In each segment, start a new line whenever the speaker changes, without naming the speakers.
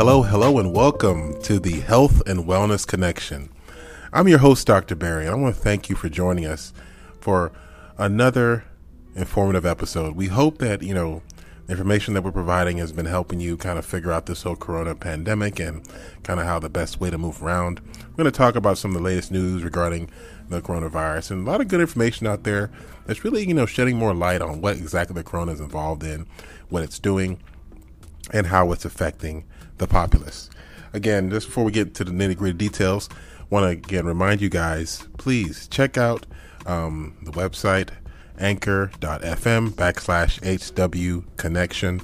Hello, hello, and welcome to the Health and Wellness Connection. I'm your host, Dr. Barry, and I want to thank you for joining us for another informative episode. We hope that, you know, the information that we're providing has been helping you kind of figure out this whole corona pandemic and kind of how the best way to move around. We're going to talk about some of the latest news regarding the coronavirus and a lot of good information out there that's really, you know, shedding more light on what exactly the corona is involved in, what it's doing, and how it's affecting the populace. Again, just before we get to the nitty gritty details, want to again remind you guys, please check out um, the website anchor.fm backslash HW connection.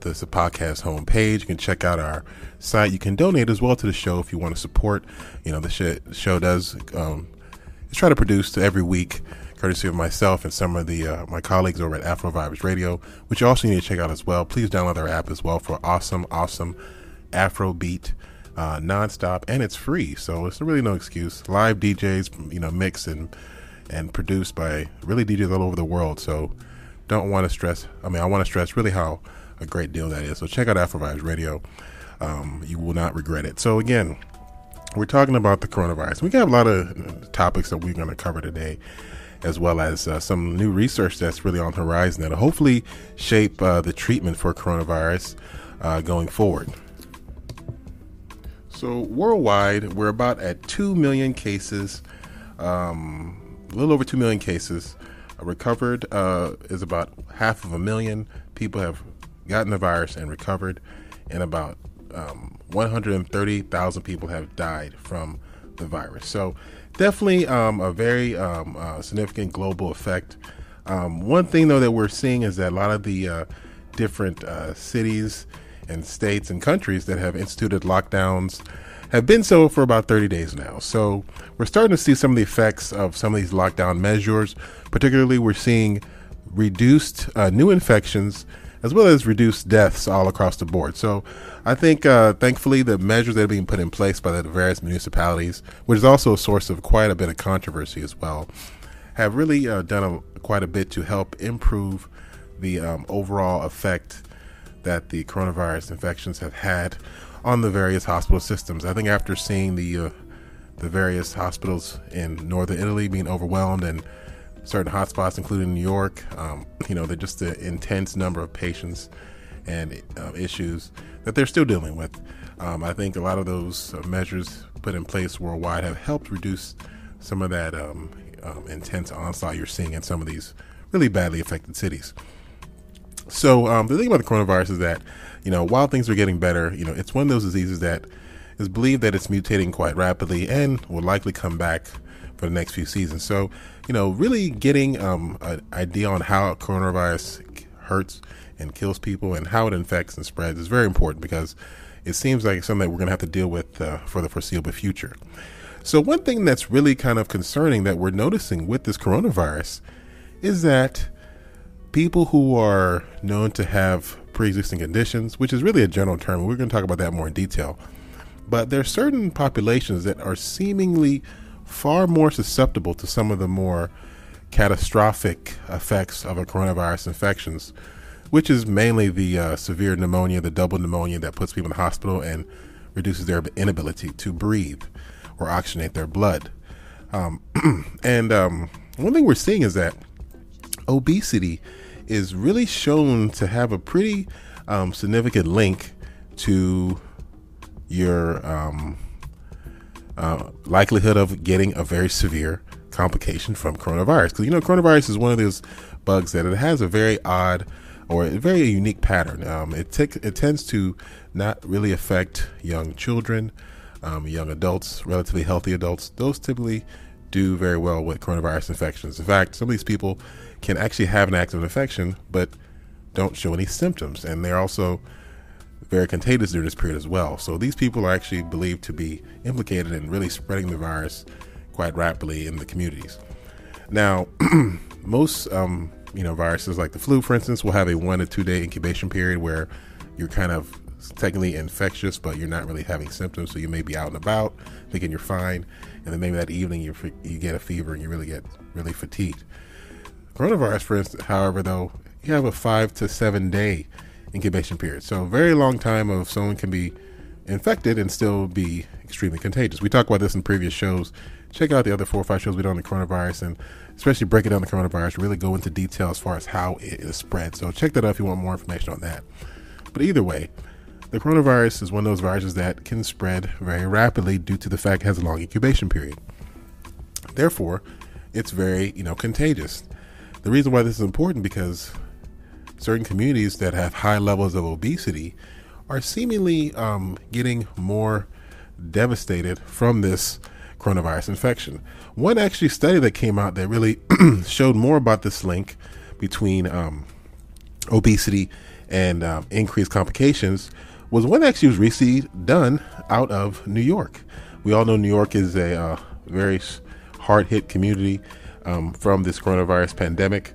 This is the podcast homepage. You can check out our site. You can donate as well to the show if you want to support. You know, the show does um, try to produce every week, courtesy of myself and some of the uh, my colleagues over at Afro Vibes Radio, which you also need to check out as well. Please download our app as well for awesome, awesome Afrobeat uh, nonstop, and it's free, so it's really no excuse. Live DJs, you know, mix and and produced by really DJs all over the world. So don't want to stress. I mean, I want to stress really how a great deal that is. So check out Afro Vibes Radio. Um, you will not regret it. So again, we're talking about the coronavirus. We got a lot of topics that we're going to cover today, as well as uh, some new research that's really on the horizon that will hopefully shape uh, the treatment for coronavirus uh, going forward. So worldwide, we're about at two million cases, um, a little over two million cases. Uh, recovered uh, is about half of a million people have gotten the virus and recovered, and about um, 130,000 people have died from the virus. So definitely um, a very um, uh, significant global effect. Um, one thing though that we're seeing is that a lot of the uh, different uh, cities and states and countries that have instituted lockdowns have been so for about 30 days now. So we're starting to see some of the effects of some of these lockdown measures. Particularly, we're seeing reduced uh, new infections as well as reduced deaths all across the board. So I think, uh, thankfully, the measures that are being put in place by the various municipalities, which is also a source of quite a bit of controversy as well, have really uh, done a, quite a bit to help improve the um, overall effect that the coronavirus infections have had on the various hospital systems. I think after seeing the uh, the various hospitals in northern Italy being overwhelmed and certain hotspots, including New York, um, you know, they're just the intense number of patients and uh, issues that they're still dealing with. Um, I think a lot of those uh, measures put in place worldwide have helped reduce some of that um, um intense onslaught you're seeing in some of these really badly affected cities. So um, the thing about the coronavirus is that you know while things are getting better, you know it's one of those diseases that is believed that it's mutating quite rapidly and will likely come back for the next few seasons. So you know really getting um, an idea on how coronavirus hurts and kills people and how it infects and spreads is very important because it seems like something that we're going to have to deal with uh, for the foreseeable future. So one thing that's really kind of concerning that we're noticing with this coronavirus is that people who are known to have pre-existing conditions, which is really a general term, we're going to talk about that more in detail. But there are certain populations that are seemingly far more susceptible to some of the more catastrophic effects of a coronavirus infections, which is mainly the uh, severe pneumonia, the double pneumonia that puts people in the hospital and reduces their inability to breathe or oxygenate their blood. Um, and um, one thing we're seeing is that obesity is really shown to have a pretty um, significant link to your um, uh, likelihood of getting a very severe complication from coronavirus. Because you know, coronavirus is one of those bugs that it has a very odd or a very unique pattern. Um, it, t- it tends to not really affect young children. um, young adults, relatively healthy adults, those typically do very well with coronavirus infections. In fact, some of these people can actually have an active infection, but don't show any symptoms, and they're also very contagious during this period as well. So these people are actually believed to be implicated in really spreading the virus quite rapidly in the communities. Now, most um, you know viruses like the flu, for instance, will have a one to two day incubation period where you're kind of technically infectious, but you're not really having symptoms. So you may be out and about, thinking you're fine, and then maybe that evening you you get a fever and you really get really fatigued. Coronavirus, for instance, however, though, you have a five to seven day incubation period. So, a very long time of someone can be infected and still be extremely contagious. We talked about this in previous shows. Check out the other four or five shows we did on the coronavirus and especially breaking down the coronavirus, really go into detail as far as how it is spread. So, check that out if you want more information on that. But either way, the coronavirus is one of those viruses that can spread very rapidly due to the fact it has a long incubation period. Therefore, it's very, you know, contagious. The reason why this is important because certain communities that have high levels of obesity are seemingly um, getting more devastated from this coronavirus infection. One actually study that came out that really showed more about this link between um, obesity and um, increased complications was one actually was recently done out of New York. We all know New York is a uh, very hard hit community um, from this coronavirus pandemic.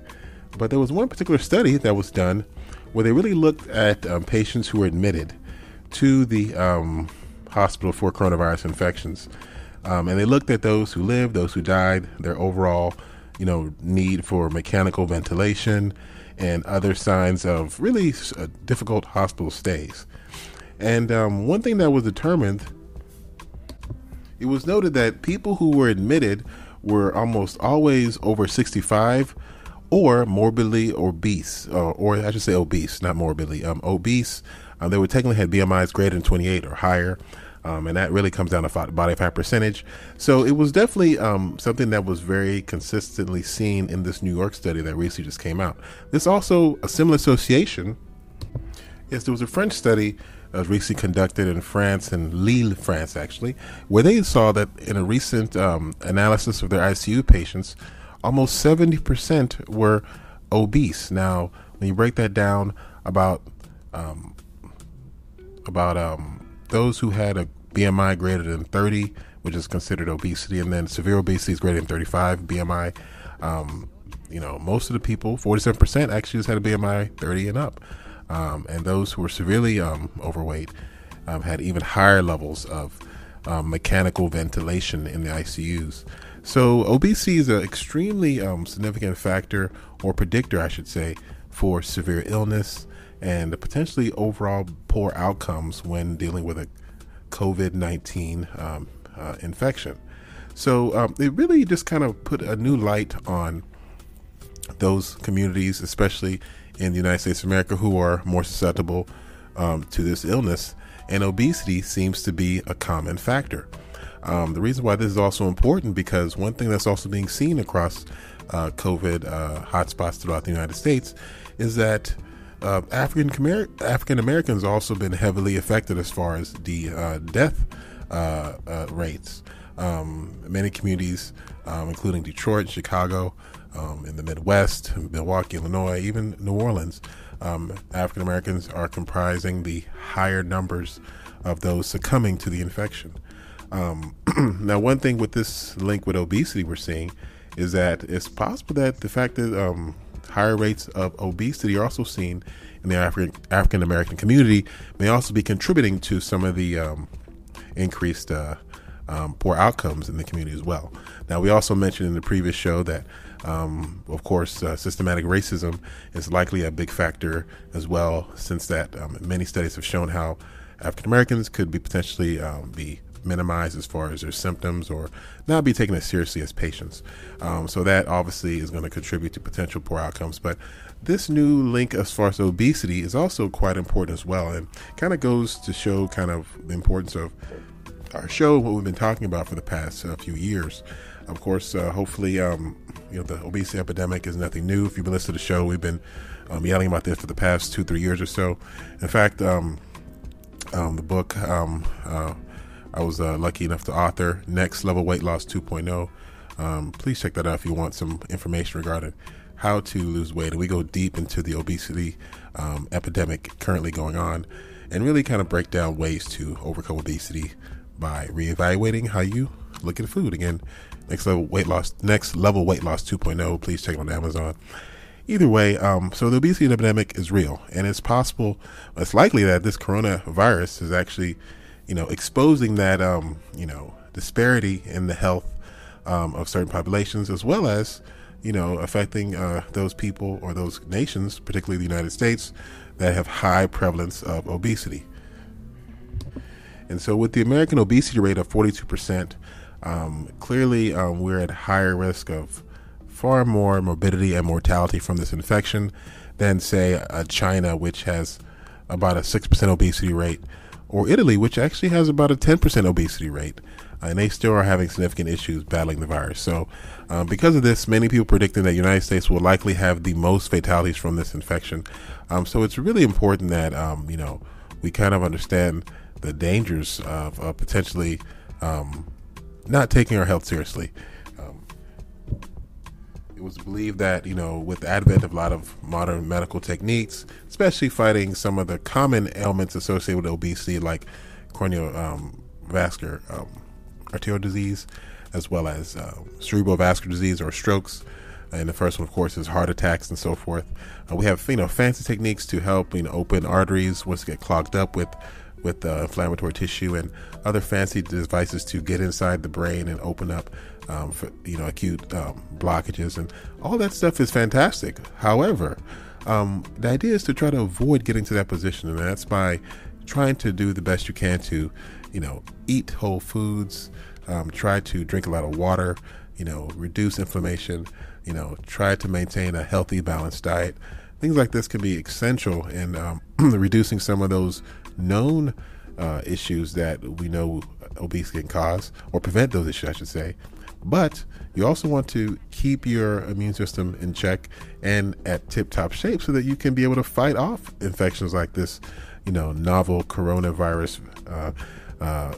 But there was one particular study that was done where they really looked at um, patients who were admitted to the um, hospital for coronavirus infections. Um, and they looked at those who lived, those who died, their overall, you know, need for mechanical ventilation and other signs of really uh, difficult hospital stays. And um, one thing that was determined, it was noted that people who were admitted were almost always over 65 or morbidly obese, uh, or I should say obese, not morbidly, um, obese. Uh, they would technically had BMIs greater than 28 or higher. Um, and that really comes down to body fat percentage. So it was definitely um, something that was very consistently seen in this New York study that recently just came out. There's also a similar association. Yes, there was a French study was recently conducted in France, in Lille, France, actually, where they saw that in a recent um, analysis of their ICU patients, almost 70% were obese. Now, when you break that down, about um, about um, those who had a BMI greater than 30, which is considered obesity, and then severe obesity is greater than 35 BMI. Um, you know, most of the people, 47% actually just had a BMI 30 and up. Um, and those who were severely um, overweight um, had even higher levels of mechanical ventilation in the ICUs. So, obesity is an extremely um, significant factor or predictor, I should say, for severe illness and potentially overall poor outcomes when dealing with a COVID 19 um, uh, infection. So, it really just kind of put a new light on those communities, especially in the United States of America who are more susceptible um, to this illness, and obesity seems to be a common factor. Um, the reason why this is also important because one thing that's also being seen across uh, COVID uh, hotspots throughout the United States is that uh, African African Americans also been heavily affected as far as the uh, death uh, uh, rates. Um, many communities, um, including Detroit, Chicago, um, in the Midwest, Milwaukee, Illinois, even New Orleans, um, African Americans are comprising the higher numbers of those succumbing to the infection. Um, now, one thing with this link with obesity we're seeing is that it's possible that the fact that um, higher rates of obesity are also seen in the African African American community may also be contributing to some of the um, increased uh, um, poor outcomes in the community as well. Now, we also mentioned in the previous show that um, of course, uh, systematic racism is likely a big factor as well, since that um, many studies have shown how African Americans could be potentially um, be minimized as far as their symptoms or not be taken as seriously as patients. Um, so that obviously is going to contribute to potential poor outcomes. But this new link as far as obesity is also quite important as well, and kind of goes to show kind of the importance of our show, what we've been talking about for the past uh, few years. Of course, uh, hopefully, um, you know, the obesity epidemic is nothing new. If you've been listening to the show, we've been um, yelling about this for the past two, three years or so. In fact, um, um the book um, uh, I was uh, lucky enough to author Next Level Weight Loss 2.0. Um, please check that out if you want some information regarding how to lose weight. And we go deep into the obesity um, epidemic currently going on and really kind of break down ways to overcome obesity by reevaluating how you look at food. Again, next level weight loss, next level weight loss 2.0. Please check it on Amazon. Either way, um, so the obesity epidemic is real, and it's possible, it's likely that this coronavirus is actually, you know, exposing that, um, you know, disparity in the health um, of certain populations, as well as, you know, affecting uh, those people or those nations, particularly the United States, that have high prevalence of obesity. And so, with the American obesity rate of 42%, um, clearly um, we're at higher risk of far more morbidity and mortality from this infection than, say, uh, China, which has about a 6% obesity rate, or Italy, which actually has about a 10% obesity rate. Uh, and they still are having significant issues battling the virus. So, uh, because of this, many people predicting that the United States will likely have the most fatalities from this infection. Um, so, it's really important that um, you know we kind of understand the dangers of uh, potentially um, not taking our health seriously. Um, it was believed that you know, with the advent of a lot of modern medical techniques, especially fighting some of the common ailments associated with obesity, like coronary um, vascular um, arterial disease, as well as uh, cerebral vascular disease or strokes. And the first one, of course, is heart attacks and so forth. Uh, we have you know fancy techniques to help you know open arteries once get clogged up with with uh, inflammatory tissue and other fancy devices to get inside the brain and open up um, for, you know acute um, blockages and all that stuff is fantastic. However, um, the idea is to try to avoid getting to that position, and that's by trying to do the best you can to you know eat whole foods, um, try to drink a lot of water, you know reduce inflammation, you know try to maintain a healthy balanced diet. Things like this can be essential in um, reducing some of those known uh, issues that we know obesity can cause, or prevent those issues, I should say. But you also want to keep your immune system in check and at tip top shape so that you can be able to fight off infections like this, you know, novel coronavirus uh, uh,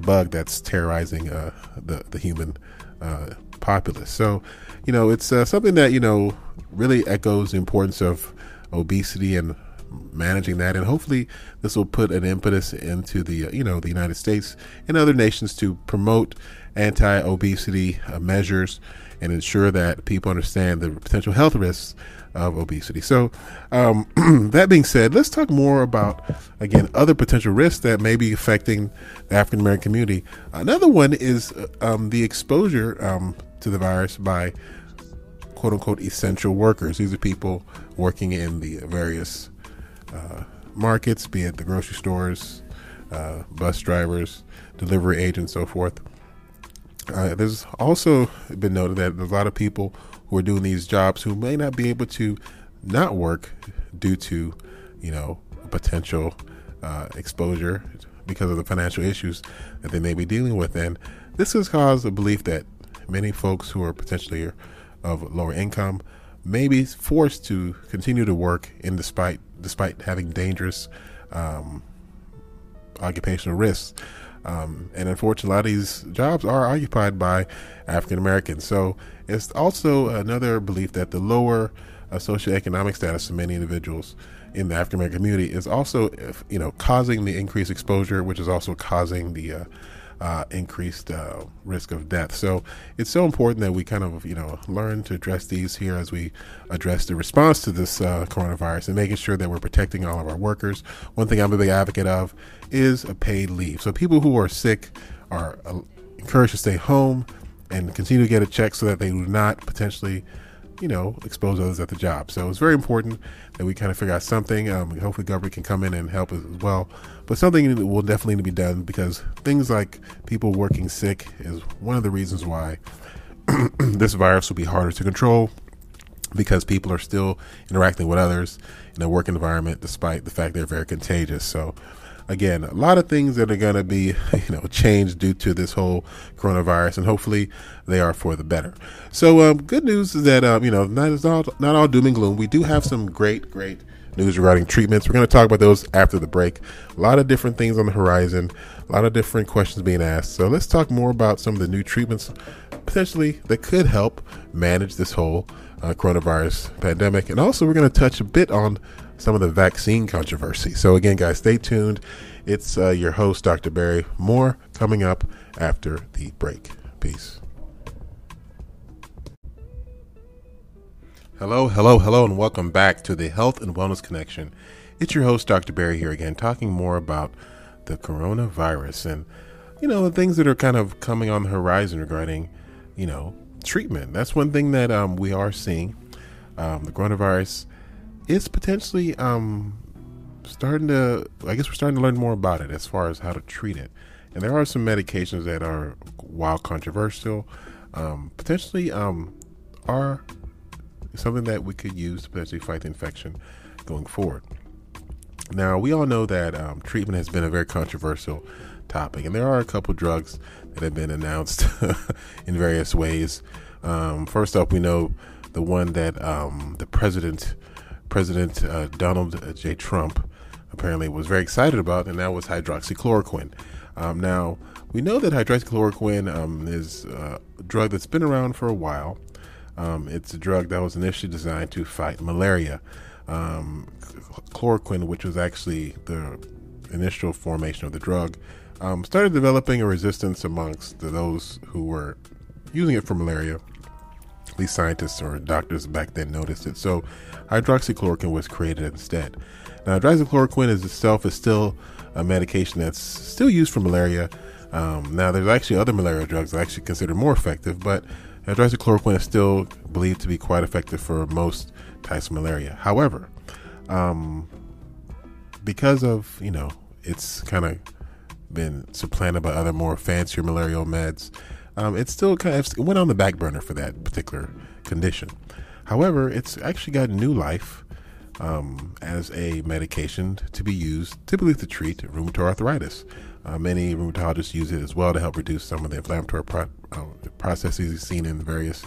bug that's terrorizing uh, the, the human uh, populace. So, you know, it's uh, something that, you know, really echoes the importance of obesity and managing that, and hopefully this will put an impetus into the you know the United States and other nations to promote anti-obesity uh, measures and ensure that people understand the potential health risks of obesity. So, um, that being said, let's talk more about again other potential risks that may be affecting the African American community. Another one is uh, um, the exposure um, to the virus by quote unquote essential workers. These are people working in the various uh, markets, be it the grocery stores, uh, bus drivers, delivery agents, so forth. Uh, there's also been noted that a lot of people who are doing these jobs who may not be able to not work due to, you know, potential uh, exposure because of the financial issues that they may be dealing with. And this has caused a belief that many folks who are potentially of lower income may be forced to continue to work in despite despite having dangerous um, occupational risks. Um, and unfortunately, a lot of these jobs are occupied by African Americans. So it's also another belief that the lower uh, socioeconomic status of many individuals in the African American community is also, you know, causing the increased exposure, which is also causing the uh, uh, increased uh, risk of death. So it's so important that we kind of you know learn to address these here as we address the response to this uh, coronavirus and making sure that we're protecting all of our workers. One thing I'm a big advocate of is a paid leave. So people who are sick are uh, encouraged to stay home and continue to get a check so that they do not potentially you know, expose others at the job. So it's very important that we kind of figure out something. Um, hopefully, government can come in and help as well. But something will definitely need to be done because things like people working sick is one of the reasons why this virus will be harder to control because people are still interacting with others in a work environment despite the fact they're very contagious. So again, a lot of things that are going to be, you know, changed due to this whole coronavirus, and hopefully they are for the better. So, um, good news is that um, you know, not all not all doom and gloom. We do have some great, great news regarding treatments. We're going to talk about those after the break. A lot of different things on the horizon, a lot of different questions being asked. So let's talk more about some of the new treatments potentially that could help manage this whole uh, coronavirus pandemic. And also, we're going to touch a bit on some of the vaccine controversy. So, again, guys, stay tuned. It's uh, your host, Dr. Barry. More coming up after the break. Peace. Hello, hello, hello, and welcome back to the Health and Wellness Connection. It's your host, Dr. Barry, here again, talking more about the coronavirus and, you know, the things that are kind of coming on the horizon regarding, you know, treatment. That's one thing that um, we are seeing. Um, the coronavirus is potentially um, starting to, I guess we're starting to learn more about it as far as how to treat it. And there are some medications that are, while controversial, um, potentially um, are something that we could use to potentially fight the infection going forward. Now, we all know that um, treatment has been a very controversial topic, and there are a couple drugs that have been announced in various ways. Um, first up, we know the one that um, the president, President uh, Donald J. Trump, apparently was very excited about, and that was hydroxychloroquine. Um, now, we know that hydroxychloroquine um, is a drug that's been around for a while. Um, it's a drug that was initially designed to fight malaria. Um, chloroquine, which was actually the initial formation of the drug, um, started developing a resistance amongst those who were using it for malaria. Least scientists or doctors back then noticed it. So hydroxychloroquine was created instead. Now, hydroxychloroquine is itself is still a medication that's still used for malaria. Um, now, there's actually other malaria drugs that are actually considered more effective, but hydroxychloroquine is still believed to be quite effective for most types of malaria. However, um, because of you know it's kind of been supplanted by other more fancier malarial meds, um, it's still kind of it went on the back burner for that particular condition. However, it's actually got new life um, as a medication to be used typically to treat rheumatoid arthritis. Uh, many rheumatologists use it as well to help reduce some of the inflammatory pro- uh, processes seen in various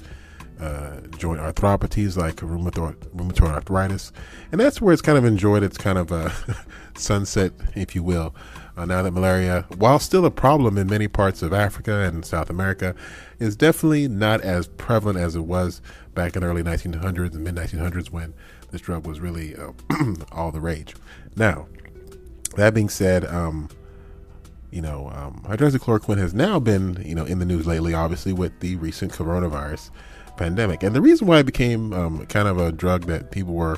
uh, joint arthropathies like rheumatoid, rheumatoid, arthritis. And that's where it's kind of enjoyed its kind of a sunset, if you will. Uh, now that malaria, while still a problem in many parts of Africa and South America, is definitely not as prevalent as it was back in the early 1900s and mid 1900s when this drug was really uh, all the rage. Now, that being said, um, you know, um, hydroxychloroquine has now been, you know, in the news lately, obviously with the recent coronavirus pandemic. And the reason why it became um, kind of a drug that people were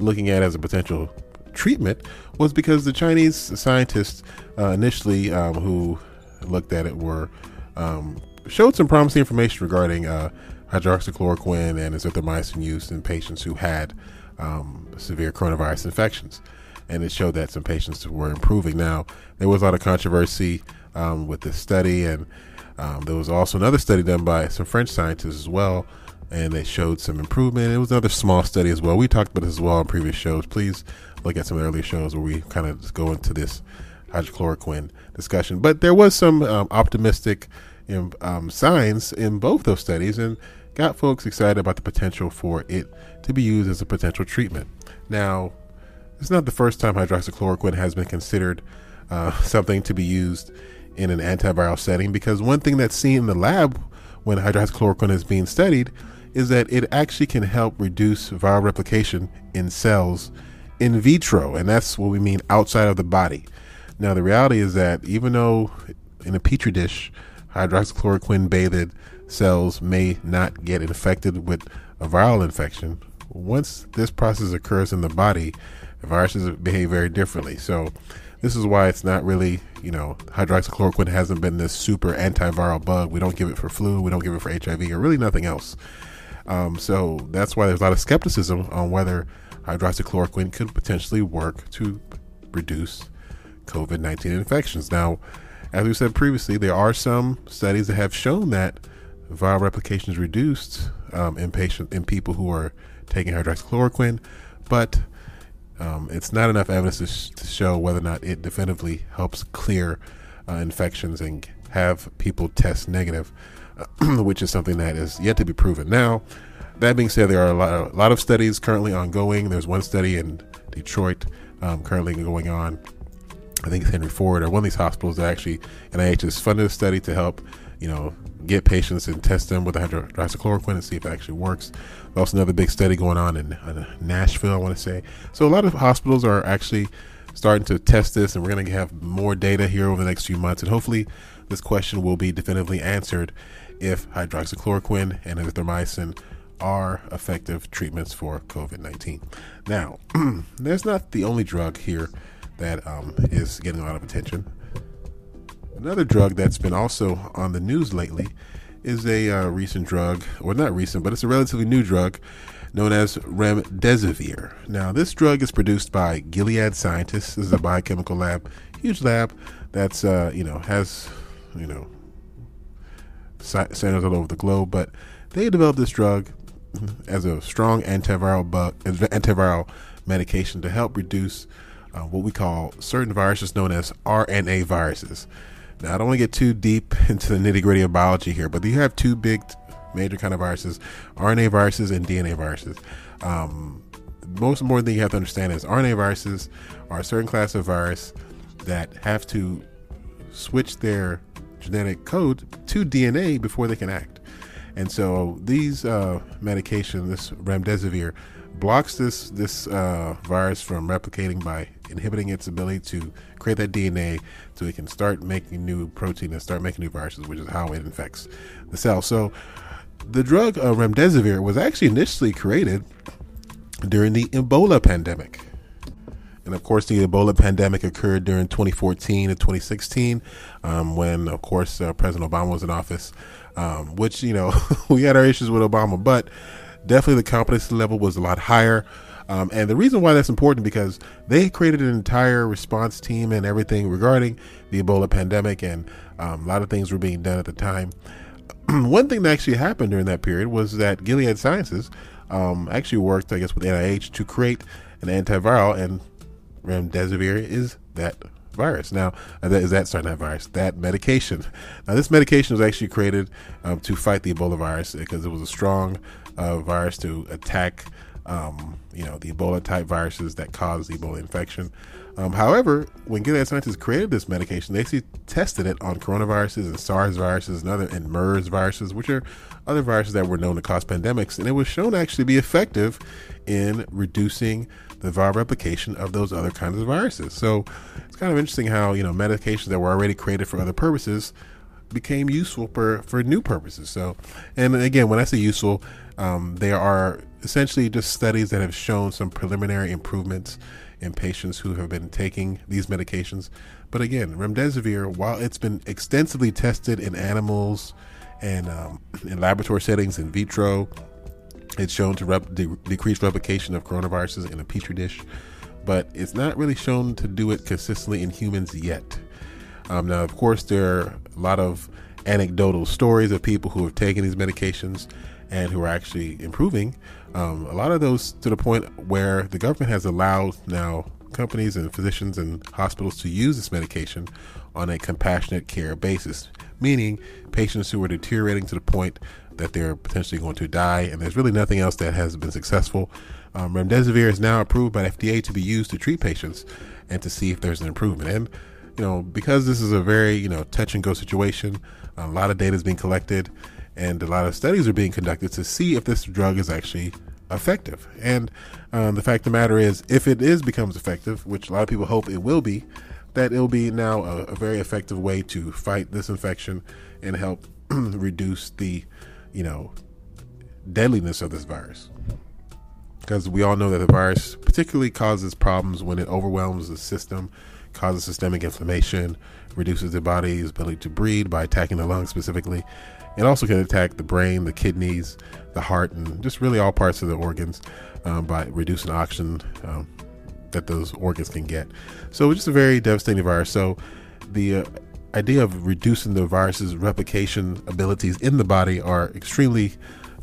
looking at as a potential treatment was because the Chinese scientists uh, initially um, who looked at it were um, showed some promising information regarding uh, hydroxychloroquine and azithromycin use in patients who had um, severe coronavirus infections. And it showed that some patients were improving. Now, there was a lot of controversy um, with this study, and um, there was also another study done by some French scientists as well, and they showed some improvement. It was another small study as well. We talked about this as well on previous shows. Please look at some of the earlier shows where we kind of go into this hydroxychloroquine discussion. But there was some um, optimistic um, signs in both those studies, and got folks excited about the potential for it to be used as a potential treatment. Now, it's not the first time hydroxychloroquine has been considered uh, something to be used in an antiviral setting because one thing that's seen in the lab when hydroxychloroquine is being studied is that it actually can help reduce viral replication in cells in vitro, and that's what we mean outside of the body. Now, the reality is that even though in a petri dish, hydroxychloroquine bathed cells may not get infected with a viral infection, once this process occurs in the body, viruses behave very differently. So, this is why it's not really, you know, hydroxychloroquine hasn't been this super antiviral bug. We don't give it for flu, we don't give it for HIV, or really nothing else. Um, so that's why there's a lot of skepticism on whether hydroxychloroquine could potentially work to reduce COVID 19 infections. Now, as we said previously, there are some studies that have shown that viral replication is reduced um, in patient in people who are taking hydroxychloroquine, but um, it's not enough evidence to, sh- to, show whether or not it definitively helps clear uh, infections and have people test negative, which is something that is yet to be proven. Now, that being said, there are a lot, of, a lot of studies currently ongoing. There's one study in Detroit um, currently going on. I think it's Henry Ford or one of these hospitals that actually NIH has funded a study to help, you know, get patients and test them with hydroxychloroquine and see if it actually works. There's also another big study going on in uh, Nashville, I want to say. So a lot of hospitals are actually starting to test this, and we're going to have more data here over the next few months. And hopefully, this question will be definitively answered if hydroxychloroquine and erythromycin are effective treatments for COVID 19. Now, there's not the only drug here that um, is getting a lot of attention. Another drug that's been also on the news lately is a uh, recent drug, or not recent, but it's a relatively new drug known as remdesivir. Now, this drug is produced by Gilead Sciences. This is a biochemical lab, huge lab that's uh, you know has you know centers all over the globe, but they developed this drug as a strong antiviral antiviral medication to help reduce uh, what we call certain viruses known as RNA viruses. Now, I don't want to get too deep into the nitty gritty of biology here, but you have two big, major kind of viruses: RNA viruses and DNA viruses. Um, most important thing you have to understand is RNA viruses are a certain class of virus that have to switch their genetic code to DNA before they can act. And so these uh, medication, this remdesivir, blocks this this uh, virus from replicating by inhibiting its ability to create that DNA, so it can start making new protein and start making new viruses, which is how it infects the cell. So the drug uh, remdesivir was actually initially created during the Ebola pandemic. And of course, the Ebola pandemic occurred during 2014 and 2016, um, when, of course, uh, President Obama was in office. Um, which you know we had our issues with Obama, but definitely the competency level was a lot higher. Um, and the reason why that's important because they created an entire response team and everything regarding the Ebola pandemic, and um, a lot of things were being done at the time. One thing that actually happened during that period was that Gilead Sciences um, actually worked, I guess, with NIH to create an antiviral, and remdesivir is that virus. Now, uh, that is that sorry, not virus, that medication. Now, this medication was actually created um, to fight the Ebola virus because it was a strong uh, virus to attack, um, you know, the Ebola type viruses that cause the Ebola infection. Um, however, when Gilead scientists created this medication, they actually tested it on coronaviruses and SARS viruses and other and MERS viruses, which are other viruses that were known to cause pandemics, and it was shown to actually be effective in reducing the viral replication of those other kinds of viruses. So it's kind of interesting how you know medications that were already created for other purposes became useful for for new purposes. So, and again, when I say useful, um, there are essentially just studies that have shown some preliminary improvements in patients who have been taking these medications. But again, remdesivir, while it's been extensively tested in animals and um, in laboratory settings in vitro it's shown to rep- de- decrease replication of coronaviruses in a petri dish, but it's not really shown to do it consistently in humans yet. Um, now, of course, there are a lot of anecdotal stories of people who have taken these medications and who are actually improving. Um, a lot of those to the point where the government has allowed now companies and physicians and hospitals to use this medication on a compassionate care basis, meaning patients who are deteriorating to the point that they're potentially going to die, and there's really nothing else that has been successful. Um, remdesivir is now approved by FDA to be used to treat patients and to see if there's an improvement. And you know, because this is a very you know touch and go situation, a lot of data is being collected, and a lot of studies are being conducted to see if this drug is actually effective. And um, the fact of the matter is, if it is becomes effective, which a lot of people hope it will be, that it'll be now a, a very effective way to fight this infection and help reduce the you know, deadliness of this virus. Because we all know that the virus particularly causes problems when it overwhelms the system, causes systemic inflammation, reduces the body's ability to breathe by attacking the lungs specifically. It also can attack the brain, the kidneys, the heart, and just really all parts of the organs um, by reducing oxygen um, that those organs can get. So it's just a very devastating virus. So the uh, idea of reducing the virus's replication abilities in the body are extremely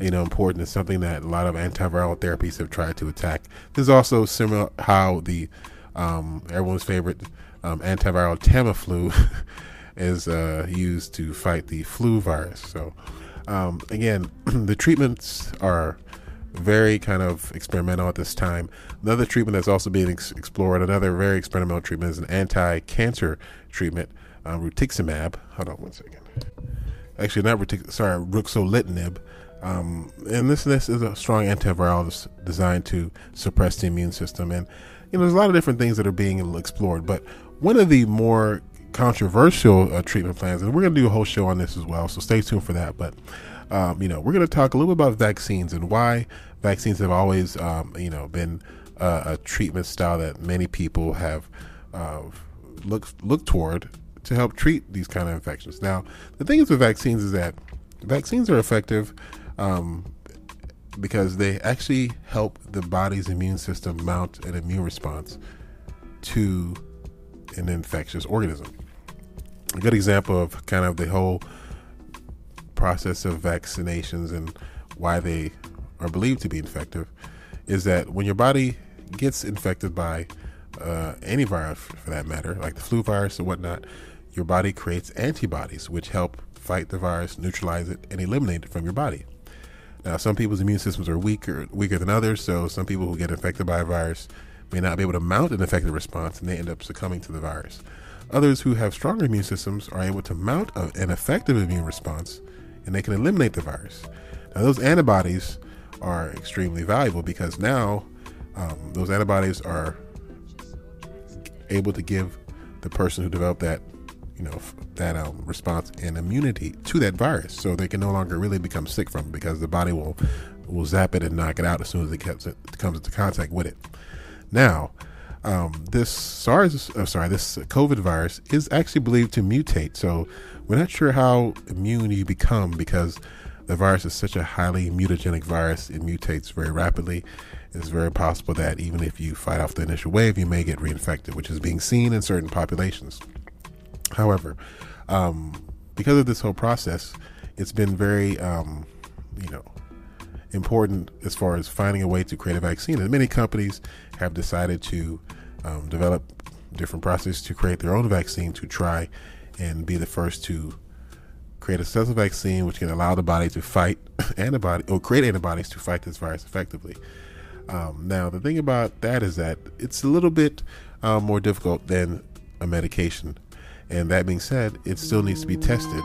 you know important. It's something that a lot of antiviral therapies have tried to attack. There's also similar how the um, everyone's favorite um, antiviral tamiflu is uh, used to fight the flu virus. So um, again the treatments are very kind of experimental at this time. Another treatment that's also being ex- explored, another very experimental treatment, is an anti-cancer treatment, uh, rituximab. Hold on one second. Actually, not rutix. Sorry, ruxolitinib. Um, and this this is a strong antiviral that's designed to suppress the immune system. And you know, there's a lot of different things that are being explored. But one of the more controversial uh, treatment plans, and we're going to do a whole show on this as well. So stay tuned for that. But um, you know, we're going to talk a little bit about vaccines and why vaccines have always, um, you know, been uh, a treatment style that many people have uh, looked looked toward to help treat these kind of infections. Now, the thing is with vaccines is that vaccines are effective um, because they actually help the body's immune system mount an immune response to an infectious organism. A good example of kind of the whole process of vaccinations and why they are believed to be effective is that when your body gets infected by uh, any virus, for that matter, like the flu virus or whatnot, your body creates antibodies which help fight the virus, neutralize it, and eliminate it from your body. Now, some people's immune systems are weaker weaker than others, so some people who get infected by a virus may not be able to mount an effective response, and they end up succumbing to the virus. Others who have stronger immune systems are able to mount a, an effective immune response and they can eliminate the virus. Now, those antibodies are extremely valuable because now um, those antibodies are able to give the person who developed that, you know, that um, response and immunity to that virus, so they can no longer really become sick from it because the body will will zap it and knock it out as soon as it comes, it comes into contact with it. Now, um, this SARS, oh, sorry, this COVID virus is actually believed to mutate. So we're not sure how immune you become because the virus is such a highly mutagenic virus. It mutates very rapidly. It's very possible that even if you fight off the initial wave, you may get reinfected, which is being seen in certain populations. However, um, because of this whole process, it's been very, um, you know, important as far as finding a way to create a vaccine. And many companies have decided to um, develop different processes to create their own vaccine to try and be the first to create a successful vaccine which can allow the body to fight antibody or create antibodies to fight this virus effectively. Um, now, the thing about that is that it's a little bit uh, more difficult than a medication. And that being said, it still needs to be tested.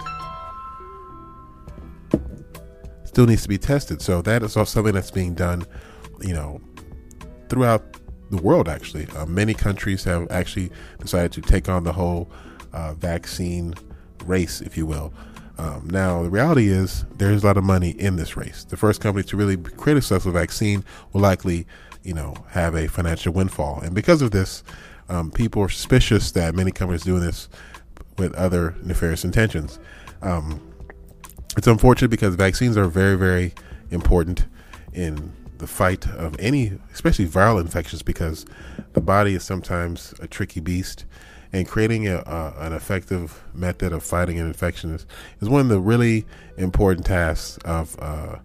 Still needs to be tested. So that is also something that's being done, you know, throughout the world. Actually, uh, many countries have actually decided to take on the whole uh, vaccine race, if you will. Um, now, the reality is there's a lot of money in this race. The first company to really create a successful vaccine will likely, you know, have a financial windfall. And because of this, um, people are suspicious that many companies doing this with other nefarious intentions. Um, it's unfortunate because vaccines are very, very important in the fight of any, especially viral infections, because the body is sometimes a tricky beast and creating a, a, an effective method of fighting an infection is, is one of the really important tasks of uh,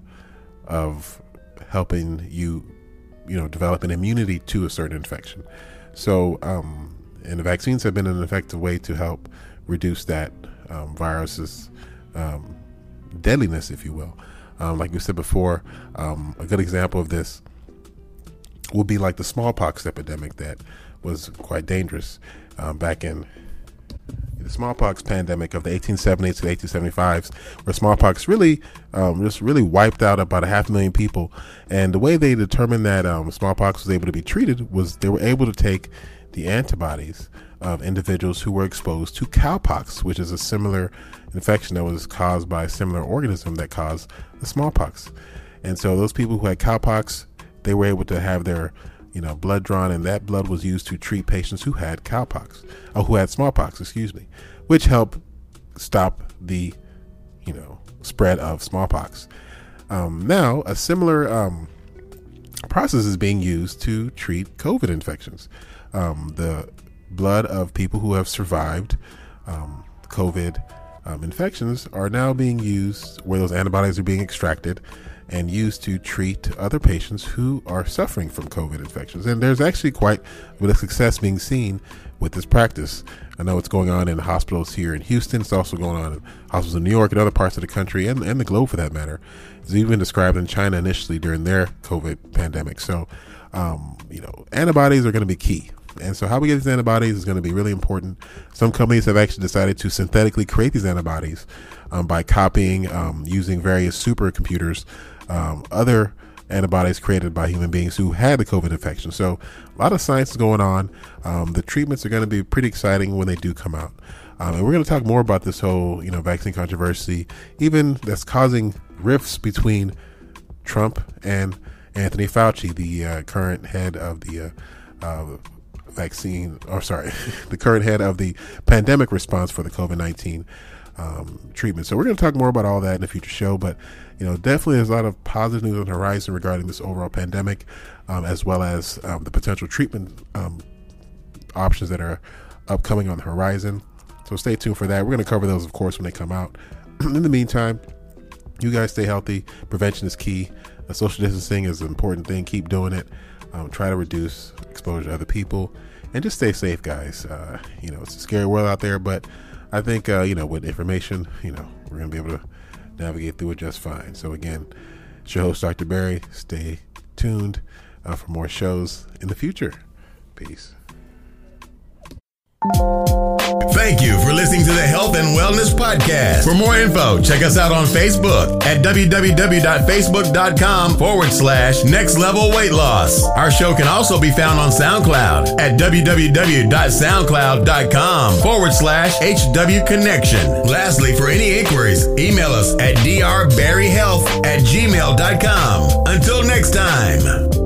of helping you you know develop an immunity to a certain infection. So, um, and the vaccines have been an effective way to help reduce that um, virus's um, deadliness, if you will. Um, like we said before, um, a good example of this will be like the smallpox epidemic that was quite dangerous um, back in the smallpox pandemic of the 1870s to the 1875s, where smallpox really um, just really wiped out about a half million people. And the way they determined that um, smallpox was able to be treated was they were able to take the antibodies of individuals who were exposed to cowpox, which is a similar infection that was caused by a similar organism that caused the smallpox. And so those people who had cowpox, they were able to have their you know, blood drawn, and that blood was used to treat patients who had cowpox, or who had smallpox, excuse me, which helped stop the, you know, spread of smallpox. Um, now, a similar um, process is being used to treat COVID infections. Um, the blood of people who have survived um, COVID um, infections are now being used where those antibodies are being extracted and used to treat other patients who are suffering from COVID infections. And there's actually quite a bit of success being seen with this practice. I know it's going on in hospitals here in Houston. It's also going on in hospitals in New York and other parts of the country and, and the globe for that matter. It's even described in China initially during their COVID pandemic. So, um, you know, antibodies are going to be key. And so, how we get these antibodies is going to be really important. Some companies have actually decided to synthetically create these antibodies um, by copying, um, using various supercomputers, um, other antibodies created by human beings who had the COVID infection. So, a lot of science is going on. Um, the treatments are going to be pretty exciting when they do come out. Um, and we're going to talk more about this whole, you know, vaccine controversy, even that's causing rifts between Trump and Anthony Fauci, the uh, current head of the uh, uh, vaccine, or sorry, the current head of the pandemic response for the COVID 19 um, treatment. So we're going to talk more about all that in a future show, but you know, definitely there's a lot of positive news on the horizon regarding this overall pandemic, um, as well as um, the potential treatment um, options that are upcoming on the horizon. So stay tuned for that. We're going to cover those, of course, when they come out. in the meantime, you guys stay healthy. Prevention is key. Social distancing is an important thing. Keep doing it. Um, try to reduce exposure to other people, and just stay safe, guys. Uh, you know, it's a scary world out there, but I think uh, you know with information, you know, we're gonna be able to navigate through it just fine. So again, it's your host, Dr. Barry. Stay tuned uh, for more shows in the future. Peace.
Thank you for listening to the Health and Wellness Podcast. For more info, check us out on Facebook at www.facebook.com forward slash next level weight loss. Our show can also be found on SoundCloud at www.soundcloud.com forward slash HW Connection. Lastly, for any inquiries, email us at drbarryhealth at gmail.com. Until next time.